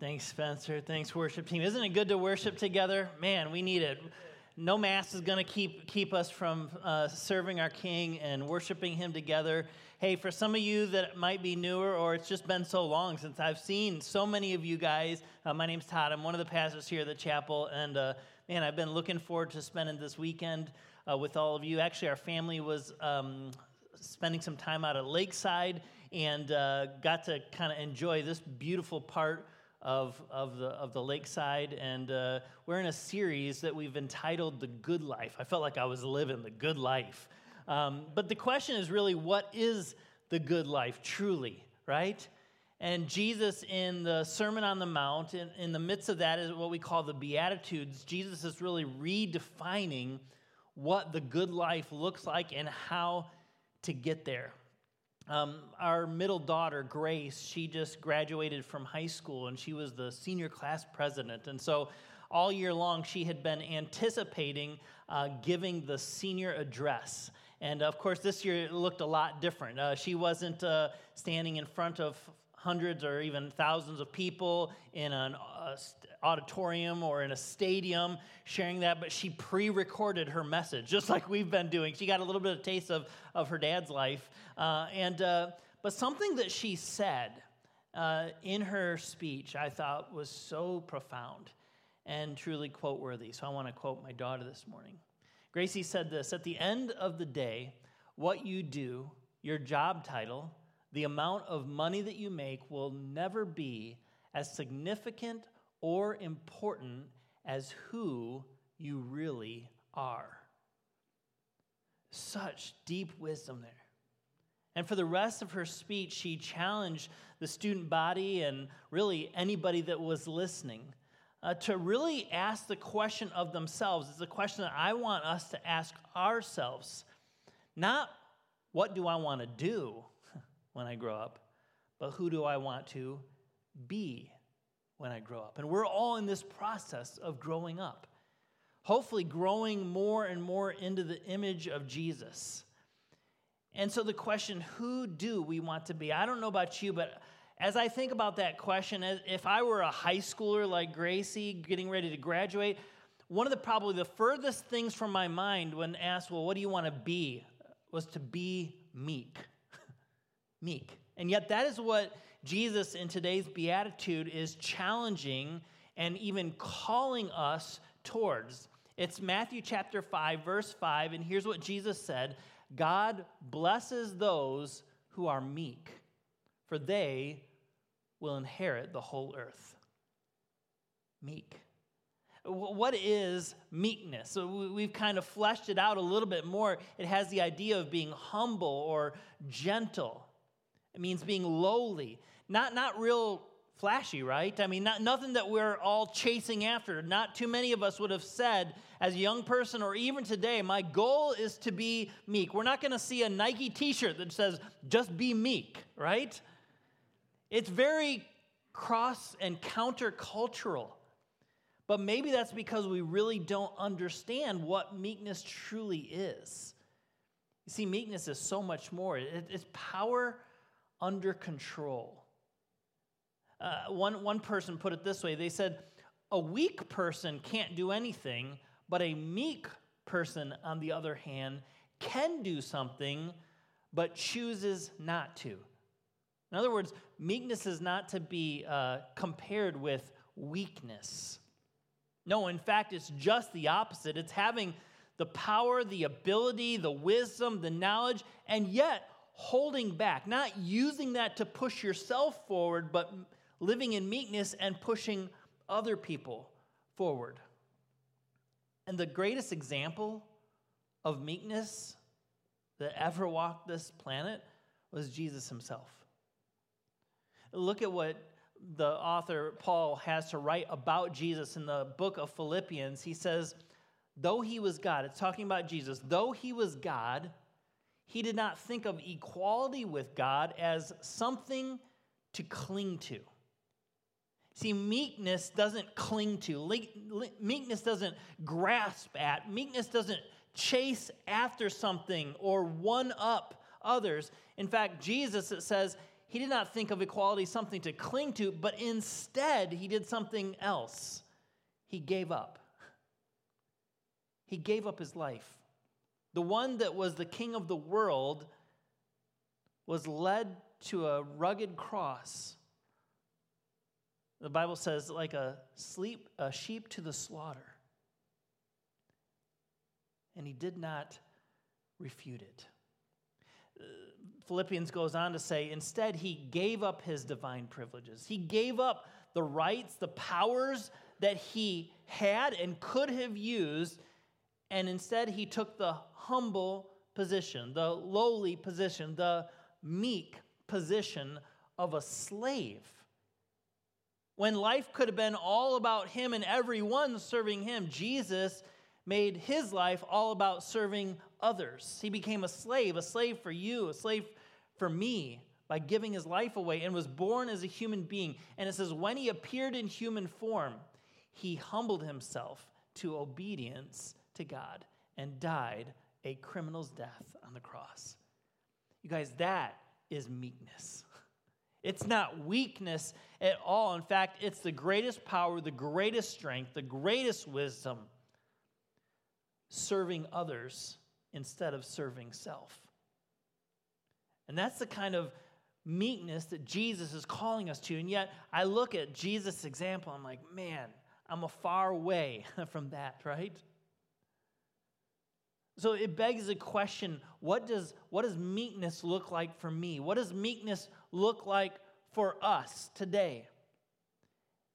Thanks, Spencer. Thanks, worship team. Isn't it good to worship together? Man, we need it. No mass is going to keep keep us from uh, serving our King and worshiping Him together. Hey, for some of you that might be newer, or it's just been so long since I've seen so many of you guys. Uh, my name's Todd. I'm one of the pastors here at the chapel, and uh, man, I've been looking forward to spending this weekend uh, with all of you. Actually, our family was um, spending some time out at Lakeside and uh, got to kind of enjoy this beautiful part of, of, the, of the lakeside. And uh, we're in a series that we've entitled The Good Life. I felt like I was living the good life. Um, but the question is really, what is the good life truly, right? And Jesus, in the Sermon on the Mount, in, in the midst of that is what we call the Beatitudes. Jesus is really redefining what the good life looks like and how to get there. Um, our middle daughter, Grace, she just graduated from high school and she was the senior class president. And so all year long, she had been anticipating uh, giving the senior address. And of course, this year it looked a lot different. Uh, she wasn't uh, standing in front of hundreds or even thousands of people in an uh, auditorium or in a stadium sharing that, but she pre recorded her message, just like we've been doing. She got a little bit of taste of, of her dad's life. Uh, and, uh, but something that she said uh, in her speech I thought was so profound and truly quote worthy. So I want to quote my daughter this morning. Gracie said this At the end of the day, what you do, your job title, the amount of money that you make will never be as significant or important as who you really are. Such deep wisdom there. And for the rest of her speech, she challenged the student body and really anybody that was listening uh, to really ask the question of themselves. It's a question that I want us to ask ourselves. Not what do I want to do when I grow up, but who do I want to be when I grow up. And we're all in this process of growing up, hopefully, growing more and more into the image of Jesus. And so, the question, who do we want to be? I don't know about you, but as I think about that question, if I were a high schooler like Gracie getting ready to graduate, one of the probably the furthest things from my mind when asked, well, what do you want to be? was to be meek. Meek. And yet, that is what Jesus in today's beatitude is challenging and even calling us towards. It's Matthew chapter 5, verse 5, and here's what Jesus said God blesses those who are meek, for they will inherit the whole earth. Meek. What is meekness? So we've kind of fleshed it out a little bit more. It has the idea of being humble or gentle. It means being lowly. Not, not real flashy, right? I mean, not, nothing that we're all chasing after. Not too many of us would have said, as a young person or even today, my goal is to be meek. We're not going to see a Nike t shirt that says, just be meek, right? It's very cross and countercultural. But maybe that's because we really don't understand what meekness truly is. You see, meekness is so much more, it's power under control. Uh, one, one person put it this way they said, A weak person can't do anything, but a meek person, on the other hand, can do something, but chooses not to. In other words, meekness is not to be uh, compared with weakness. No, in fact, it's just the opposite. It's having the power, the ability, the wisdom, the knowledge, and yet holding back, not using that to push yourself forward, but living in meekness and pushing other people forward. And the greatest example of meekness that ever walked this planet was Jesus himself. Look at what the author Paul has to write about Jesus in the book of Philippians. He says, Though he was God, it's talking about Jesus, though he was God, he did not think of equality with God as something to cling to. See, meekness doesn't cling to, meekness doesn't grasp at, meekness doesn't chase after something or one up others. In fact, Jesus, it says, he did not think of equality something to cling to, but instead he did something else. He gave up. He gave up his life. The one that was the king of the world was led to a rugged cross. The Bible says, like a, sleep, a sheep to the slaughter. And he did not refute it. Philippians goes on to say, instead, he gave up his divine privileges. He gave up the rights, the powers that he had and could have used, and instead, he took the humble position, the lowly position, the meek position of a slave. When life could have been all about him and everyone serving him, Jesus made his life all about serving others. He became a slave, a slave for you, a slave for me by giving his life away and was born as a human being. And it says, when he appeared in human form, he humbled himself to obedience to God and died a criminal's death on the cross. You guys, that is meekness. It's not weakness at all. In fact, it's the greatest power, the greatest strength, the greatest wisdom, serving others instead of serving self. And that's the kind of meekness that Jesus is calling us to. And yet, I look at Jesus' example, I'm like, man, I'm a far way from that, right? So it begs the question what does, what does meekness look like for me? What does meekness look like for us today?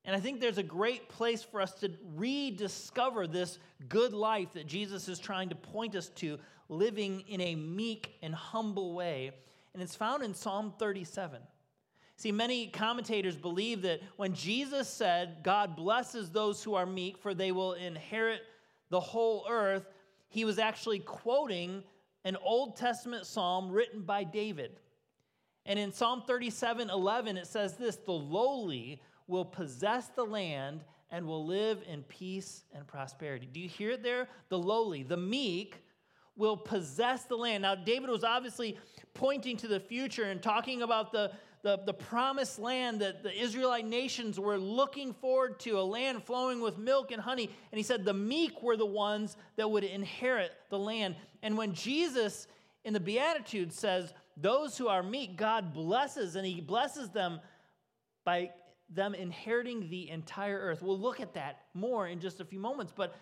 And I think there's a great place for us to rediscover this good life that Jesus is trying to point us to, living in a meek and humble way and it's found in Psalm 37. See, many commentators believe that when Jesus said, God blesses those who are meek, for they will inherit the whole earth, he was actually quoting an Old Testament psalm written by David. And in Psalm 37 11, it says this The lowly will possess the land and will live in peace and prosperity. Do you hear it there? The lowly, the meek will possess the land. Now, David was obviously pointing to the future and talking about the, the, the, promised land that the Israelite nations were looking forward to, a land flowing with milk and honey. And he said the meek were the ones that would inherit the land. And when Jesus in the Beatitudes says, Those who are meek, God blesses, and he blesses them by them inheriting the entire earth. We'll look at that more in just a few moments. But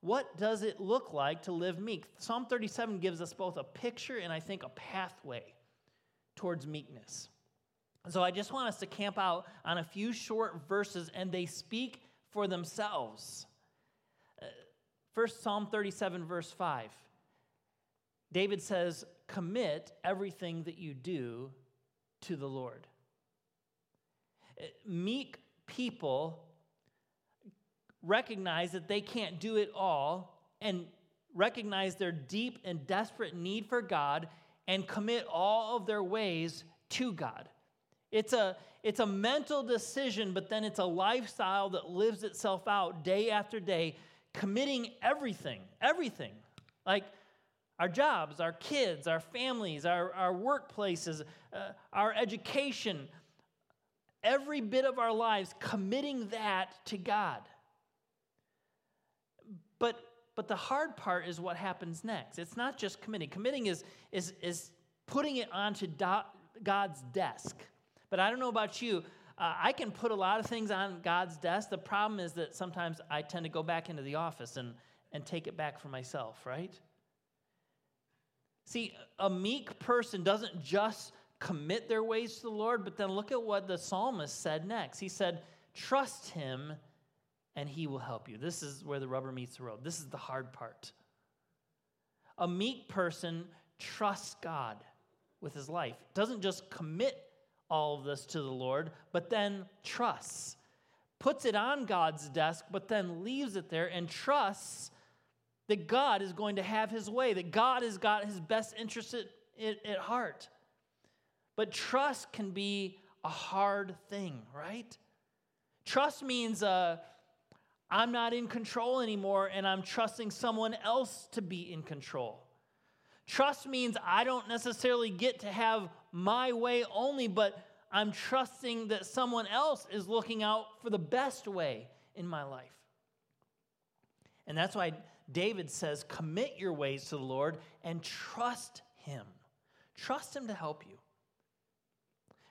what does it look like to live meek? Psalm 37 gives us both a picture and I think a pathway towards meekness. So I just want us to camp out on a few short verses and they speak for themselves. Uh, first, Psalm 37, verse 5. David says, Commit everything that you do to the Lord. Uh, meek people recognize that they can't do it all and recognize their deep and desperate need for God and commit all of their ways to God. It's a, it's a mental decision, but then it's a lifestyle that lives itself out day after day, committing everything, everything. Like our jobs, our kids, our families, our, our workplaces, uh, our education, every bit of our lives, committing that to God. But, but the hard part is what happens next. It's not just committing. Committing is, is, is putting it onto do, God's desk. But I don't know about you. Uh, I can put a lot of things on God's desk. The problem is that sometimes I tend to go back into the office and, and take it back for myself, right? See, a meek person doesn't just commit their ways to the Lord, but then look at what the psalmist said next. He said, Trust him and he will help you. This is where the rubber meets the road. This is the hard part. A meek person trusts God with his life, doesn't just commit all of this to the Lord, but then trusts. Puts it on God's desk, but then leaves it there and trusts that God is going to have his way, that God has got his best interest at, at, at heart. But trust can be a hard thing, right? Trust means uh, I'm not in control anymore and I'm trusting someone else to be in control. Trust means I don't necessarily get to have my way only, but I'm trusting that someone else is looking out for the best way in my life. And that's why David says, Commit your ways to the Lord and trust Him. Trust Him to help you.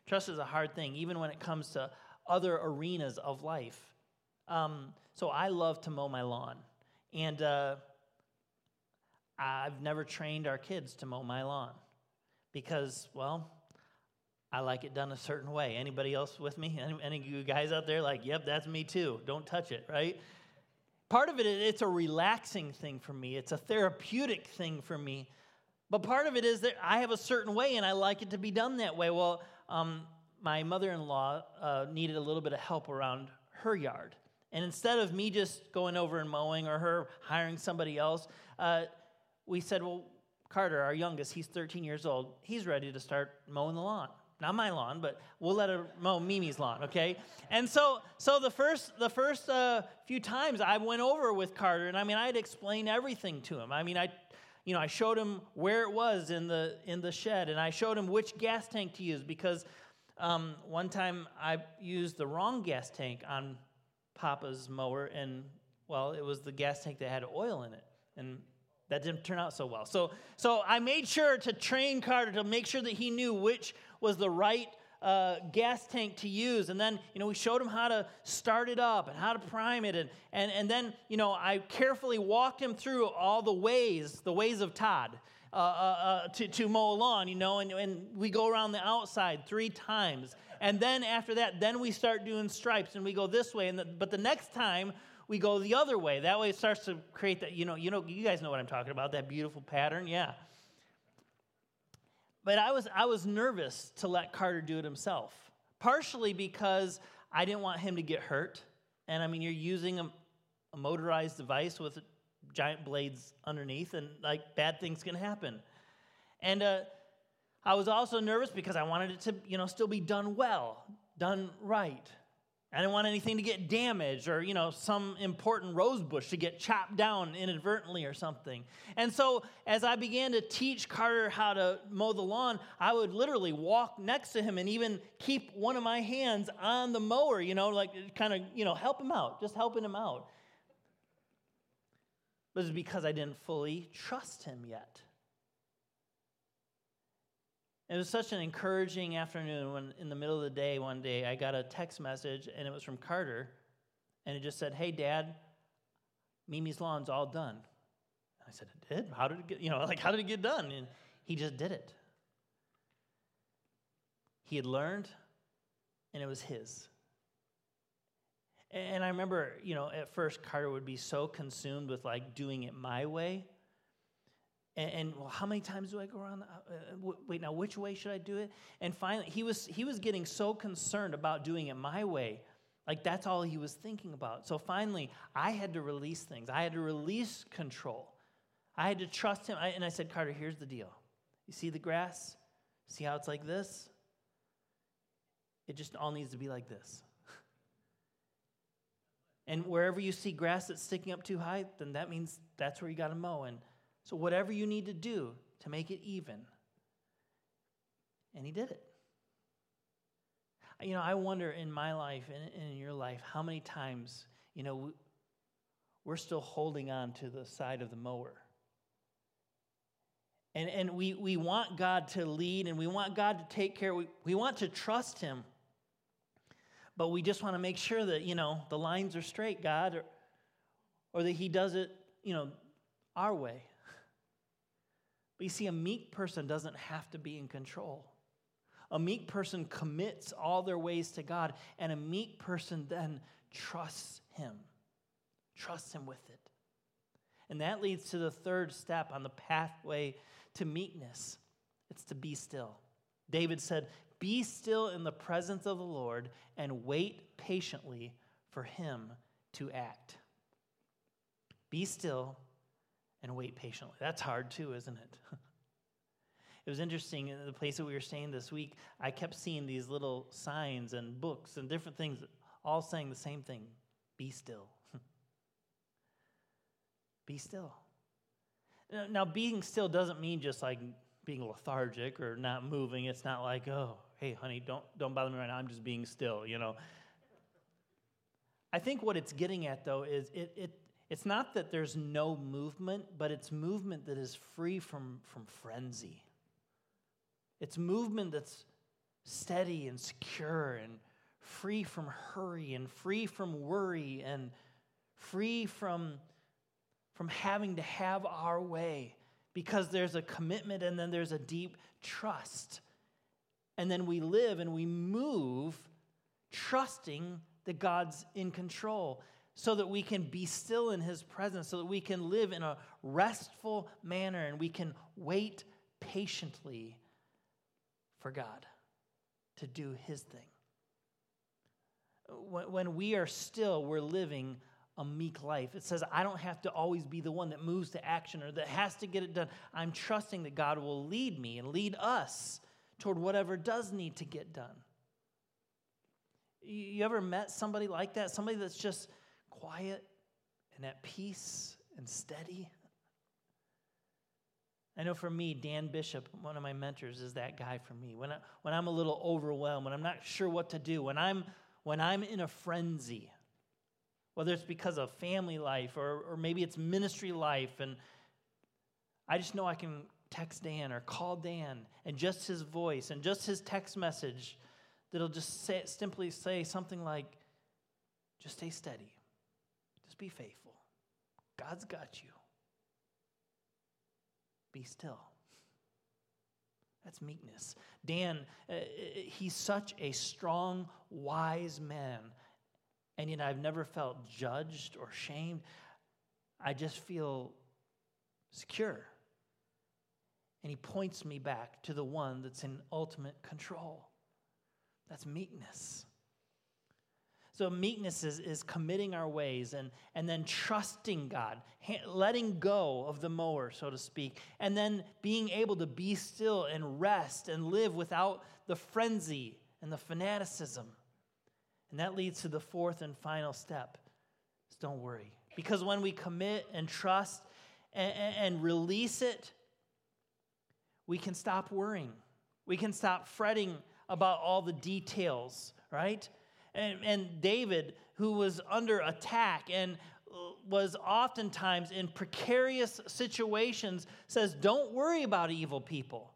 Trust is a hard thing, even when it comes to other arenas of life. Um, so I love to mow my lawn. And uh, I've never trained our kids to mow my lawn because, well, I like it done a certain way. Anybody else with me? Any, any of you guys out there like, yep, that's me too. Don't touch it, right? Part of it, it's a relaxing thing for me. It's a therapeutic thing for me. But part of it is that I have a certain way and I like it to be done that way. Well, um, my mother in law uh, needed a little bit of help around her yard. And instead of me just going over and mowing or her hiring somebody else, uh, we said, well, Carter, our youngest, he's 13 years old, he's ready to start mowing the lawn. Not my lawn, but we'll let her mow Mimi's lawn, okay? And so, so the first, the first uh, few times I went over with Carter, and I mean, I had explained everything to him. I mean, I, you know, I showed him where it was in the in the shed, and I showed him which gas tank to use because um, one time I used the wrong gas tank on Papa's mower, and well, it was the gas tank that had oil in it, and that didn't turn out so well. So, so I made sure to train Carter to make sure that he knew which was the right uh, gas tank to use. And then, you know, we showed him how to start it up and how to prime it. And, and, and then, you know, I carefully walked him through all the ways, the ways of Todd. Uh, uh, uh, to, to mow a lawn, you know, and, and we go around the outside three times. And then after that, then we start doing stripes and we go this way. And the, but the next time, we go the other way. That way it starts to create that, you know, you know, you guys know what I'm talking about, that beautiful pattern. Yeah. But I was I was nervous to let Carter do it himself. Partially because I didn't want him to get hurt. And I mean, you're using a, a motorized device with giant blades underneath, and like bad things can happen. And uh, I was also nervous because I wanted it to, you know, still be done well, done right. I didn't want anything to get damaged or, you know, some important rose bush to get chopped down inadvertently or something. And so as I began to teach Carter how to mow the lawn, I would literally walk next to him and even keep one of my hands on the mower, you know, like kind of, you know, help him out, just helping him out. But it's because I didn't fully trust him yet. It was such an encouraging afternoon when, in the middle of the day, one day, I got a text message and it was from Carter. And it just said, Hey, Dad, Mimi's lawn's all done. And I said, It did? How did it get, you know, like, how did it get done? And he just did it. He had learned, and it was his. And I remember, you know, at first Carter would be so consumed with like doing it my way and, and, well, how many times do I go around? Uh, uh wait, now which way should I do it? And finally, he was he was getting so concerned about doing it my way, like that's all he was thinking about. So finally, I had to release things. I had to release control. I had to trust him. I, and I said, Carter, here's the deal. You see the grass? See how it's like this? It just all needs to be like this. and wherever you see grass that's sticking up too high, then that means that's where you got to mow. And so, whatever you need to do to make it even. And he did it. You know, I wonder in my life and in your life how many times, you know, we're still holding on to the side of the mower. And, and we, we want God to lead and we want God to take care. We, we want to trust Him. But we just want to make sure that, you know, the lines are straight, God, or, or that He does it, you know, our way. But you see, a meek person doesn't have to be in control. A meek person commits all their ways to God, and a meek person then trusts Him, trusts Him with it. And that leads to the third step on the pathway to meekness it's to be still. David said, Be still in the presence of the Lord and wait patiently for Him to act. Be still and wait patiently. That's hard too, isn't it? it was interesting in the place that we were staying this week, I kept seeing these little signs and books and different things all saying the same thing be still. be still. Now, being still doesn't mean just like being lethargic or not moving. It's not like, oh, hey, honey, don't, don't bother me right now. I'm just being still, you know. I think what it's getting at, though, is it, it, it's not that there's no movement, but it's movement that is free from, from frenzy. It's movement that's steady and secure and free from hurry and free from worry and free from, from having to have our way because there's a commitment and then there's a deep trust. And then we live and we move trusting that God's in control so that we can be still in His presence, so that we can live in a restful manner and we can wait patiently for God to do His thing. When we are still, we're living a meek life. It says, I don't have to always be the one that moves to action or that has to get it done. I'm trusting that God will lead me and lead us toward whatever does need to get done. You ever met somebody like that? Somebody that's just quiet and at peace and steady? I know for me, Dan Bishop, one of my mentors, is that guy for me. When, I, when I'm a little overwhelmed, when I'm not sure what to do, when I'm, when I'm in a frenzy, whether it's because of family life or, or maybe it's ministry life, and I just know I can text Dan or call Dan and just his voice and just his text message that'll just say, simply say something like, just stay steady, just be faithful. God's got you. Be still. That's meekness. Dan, uh, he's such a strong, wise man, and yet I've never felt judged or shamed. I just feel secure. And he points me back to the one that's in ultimate control. That's meekness. So, meekness is, is committing our ways and, and then trusting God, letting go of the mower, so to speak, and then being able to be still and rest and live without the frenzy and the fanaticism. And that leads to the fourth and final step is don't worry. Because when we commit and trust and, and release it, we can stop worrying. We can stop fretting about all the details, right? And, and David, who was under attack and uh, was oftentimes in precarious situations, says, Don't worry about evil people.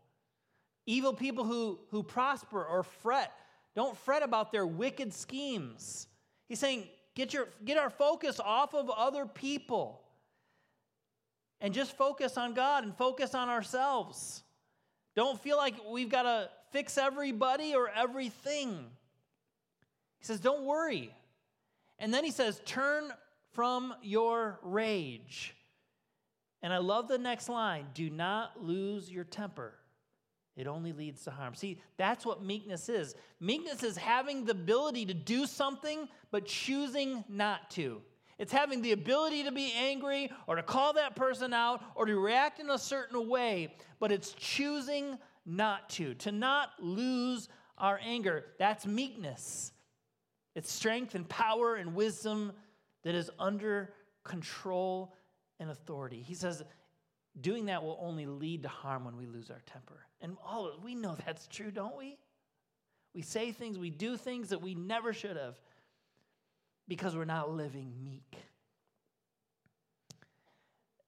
Evil people who, who prosper or fret, don't fret about their wicked schemes. He's saying, get, your, get our focus off of other people and just focus on God and focus on ourselves. Don't feel like we've got to fix everybody or everything. He says, Don't worry. And then he says, Turn from your rage. And I love the next line do not lose your temper. It only leads to harm. See, that's what meekness is. Meekness is having the ability to do something, but choosing not to. It's having the ability to be angry or to call that person out or to react in a certain way, but it's choosing not to, to not lose our anger. That's meekness. It's strength and power and wisdom that is under control and authority. He says, doing that will only lead to harm when we lose our temper. And all we know that's true, don't we? We say things, we do things that we never should have because we're not living meek.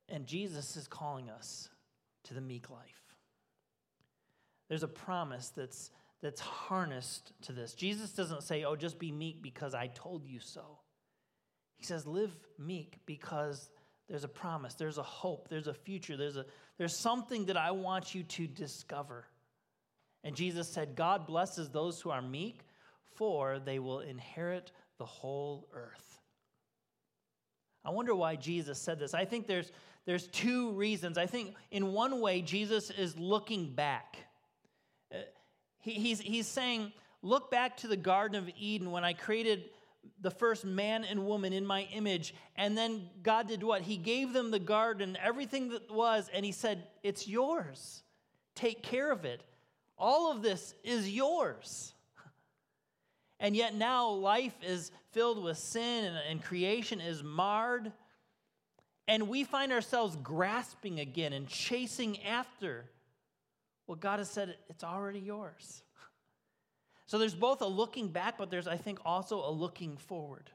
And Jesus is calling us to the meek life. There's a promise that's, that's harnessed to this. Jesus doesn't say, oh, just be meek because I told you so. He says, live meek because there's a promise, there's a hope, there's a future, there's, a, there's something that I want you to discover. And Jesus said, God blesses those who are meek, for they will inherit the whole earth. I wonder why Jesus said this. I think there's, there's two reasons. I think in one way, Jesus is looking back. He, he's, he's saying, Look back to the Garden of Eden when I created the first man and woman in my image. And then God did what? He gave them the garden, everything that was, and He said, It's yours. Take care of it. All of this is yours. And yet now life is filled with sin and, and creation is marred. And we find ourselves grasping again and chasing after what God has said, it's already yours. So there's both a looking back, but there's, I think, also a looking forward.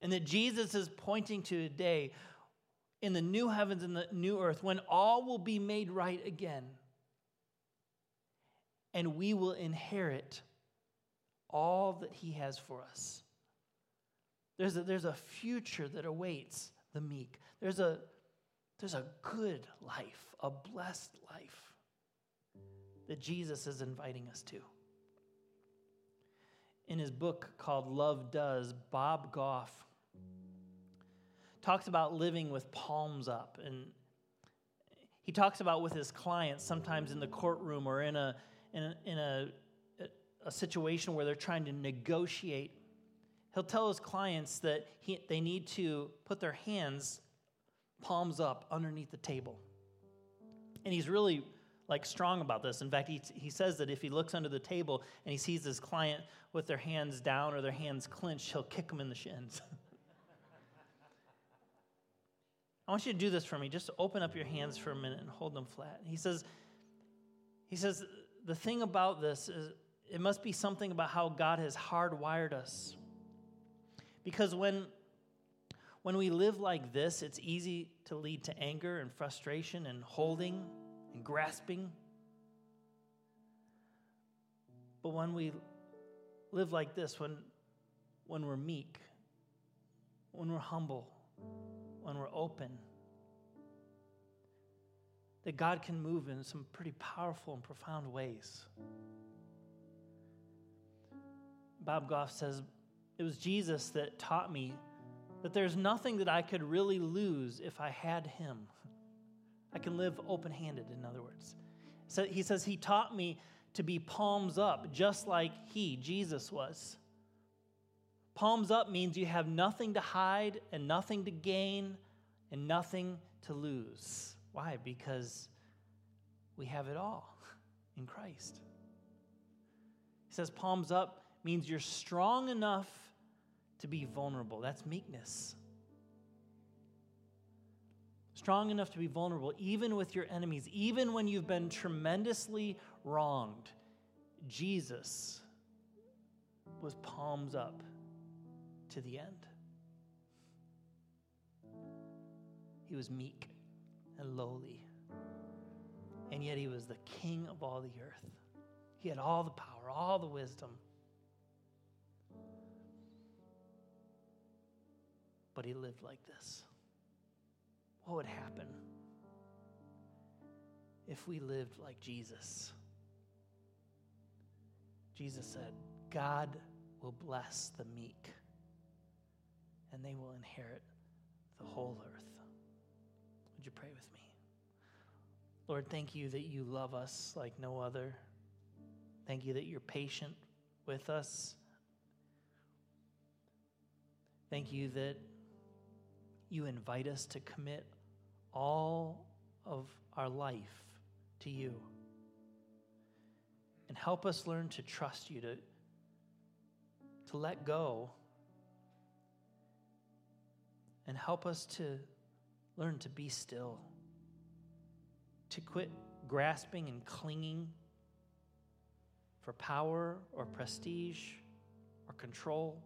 And that Jesus is pointing to a day in the new heavens and the new earth when all will be made right again. And we will inherit all that He has for us. There's a, there's a future that awaits the meek. There's a, there's a good life, a blessed life that Jesus is inviting us to. In his book called Love Does, Bob Goff talks about living with palms up. And he talks about with his clients, sometimes in the courtroom or in a, in a, in a, a situation where they're trying to negotiate. He'll tell his clients that he, they need to put their hands palms up underneath the table. And he's really like strong about this. In fact, he, he says that if he looks under the table and he sees his client with their hands down or their hands clenched, he'll kick them in the shins. I want you to do this for me. Just open up your hands for a minute and hold them flat. He says, he says, the thing about this is it must be something about how God has hardwired us. Because when when we live like this, it's easy to lead to anger and frustration and holding and grasping. But when we live like this, when, when we're meek, when we're humble, when we're open, that God can move in some pretty powerful and profound ways. Bob Goff says, It was Jesus that taught me that there's nothing that I could really lose if I had him. I can live open handed, in other words. So he says, He taught me to be palms up, just like He, Jesus, was. Palms up means you have nothing to hide and nothing to gain and nothing to lose. Why? Because we have it all in Christ. He says, palms up means you're strong enough to be vulnerable. That's meekness. Strong enough to be vulnerable, even with your enemies, even when you've been tremendously wronged. Jesus was palms up to the end. He was meek and lowly. And yet he was the king of all the earth. He had all the power, all the wisdom. but he lived like this. What would happen if we lived like Jesus? Jesus said, God will bless the meek, and they will inherit the whole earth. Would you pray with me? Lord, thank you that you love us like no other. Thank you that you're patient with us. Thank you that you invite us to commit all of our life to you. And help us learn to trust you, to, to let go, and help us to learn to be still, to quit grasping and clinging for power or prestige or control.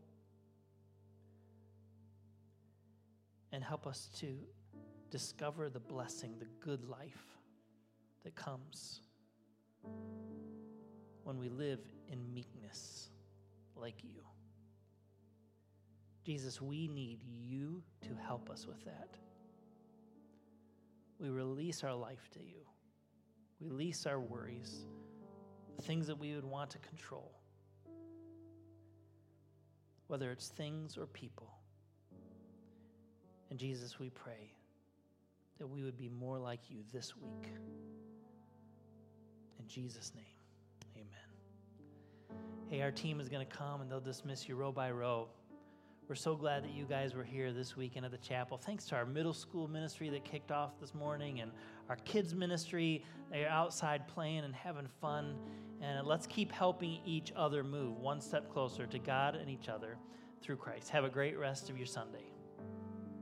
and help us to discover the blessing, the good life that comes when we live in meekness like you. Jesus, we need you to help us with that. We release our life to you. We release our worries, the things that we would want to control, whether it's things or people. And Jesus, we pray that we would be more like you this week. In Jesus' name, amen. Hey, our team is going to come and they'll dismiss you row by row. We're so glad that you guys were here this weekend at the chapel. Thanks to our middle school ministry that kicked off this morning and our kids' ministry. They're outside playing and having fun. And let's keep helping each other move one step closer to God and each other through Christ. Have a great rest of your Sunday.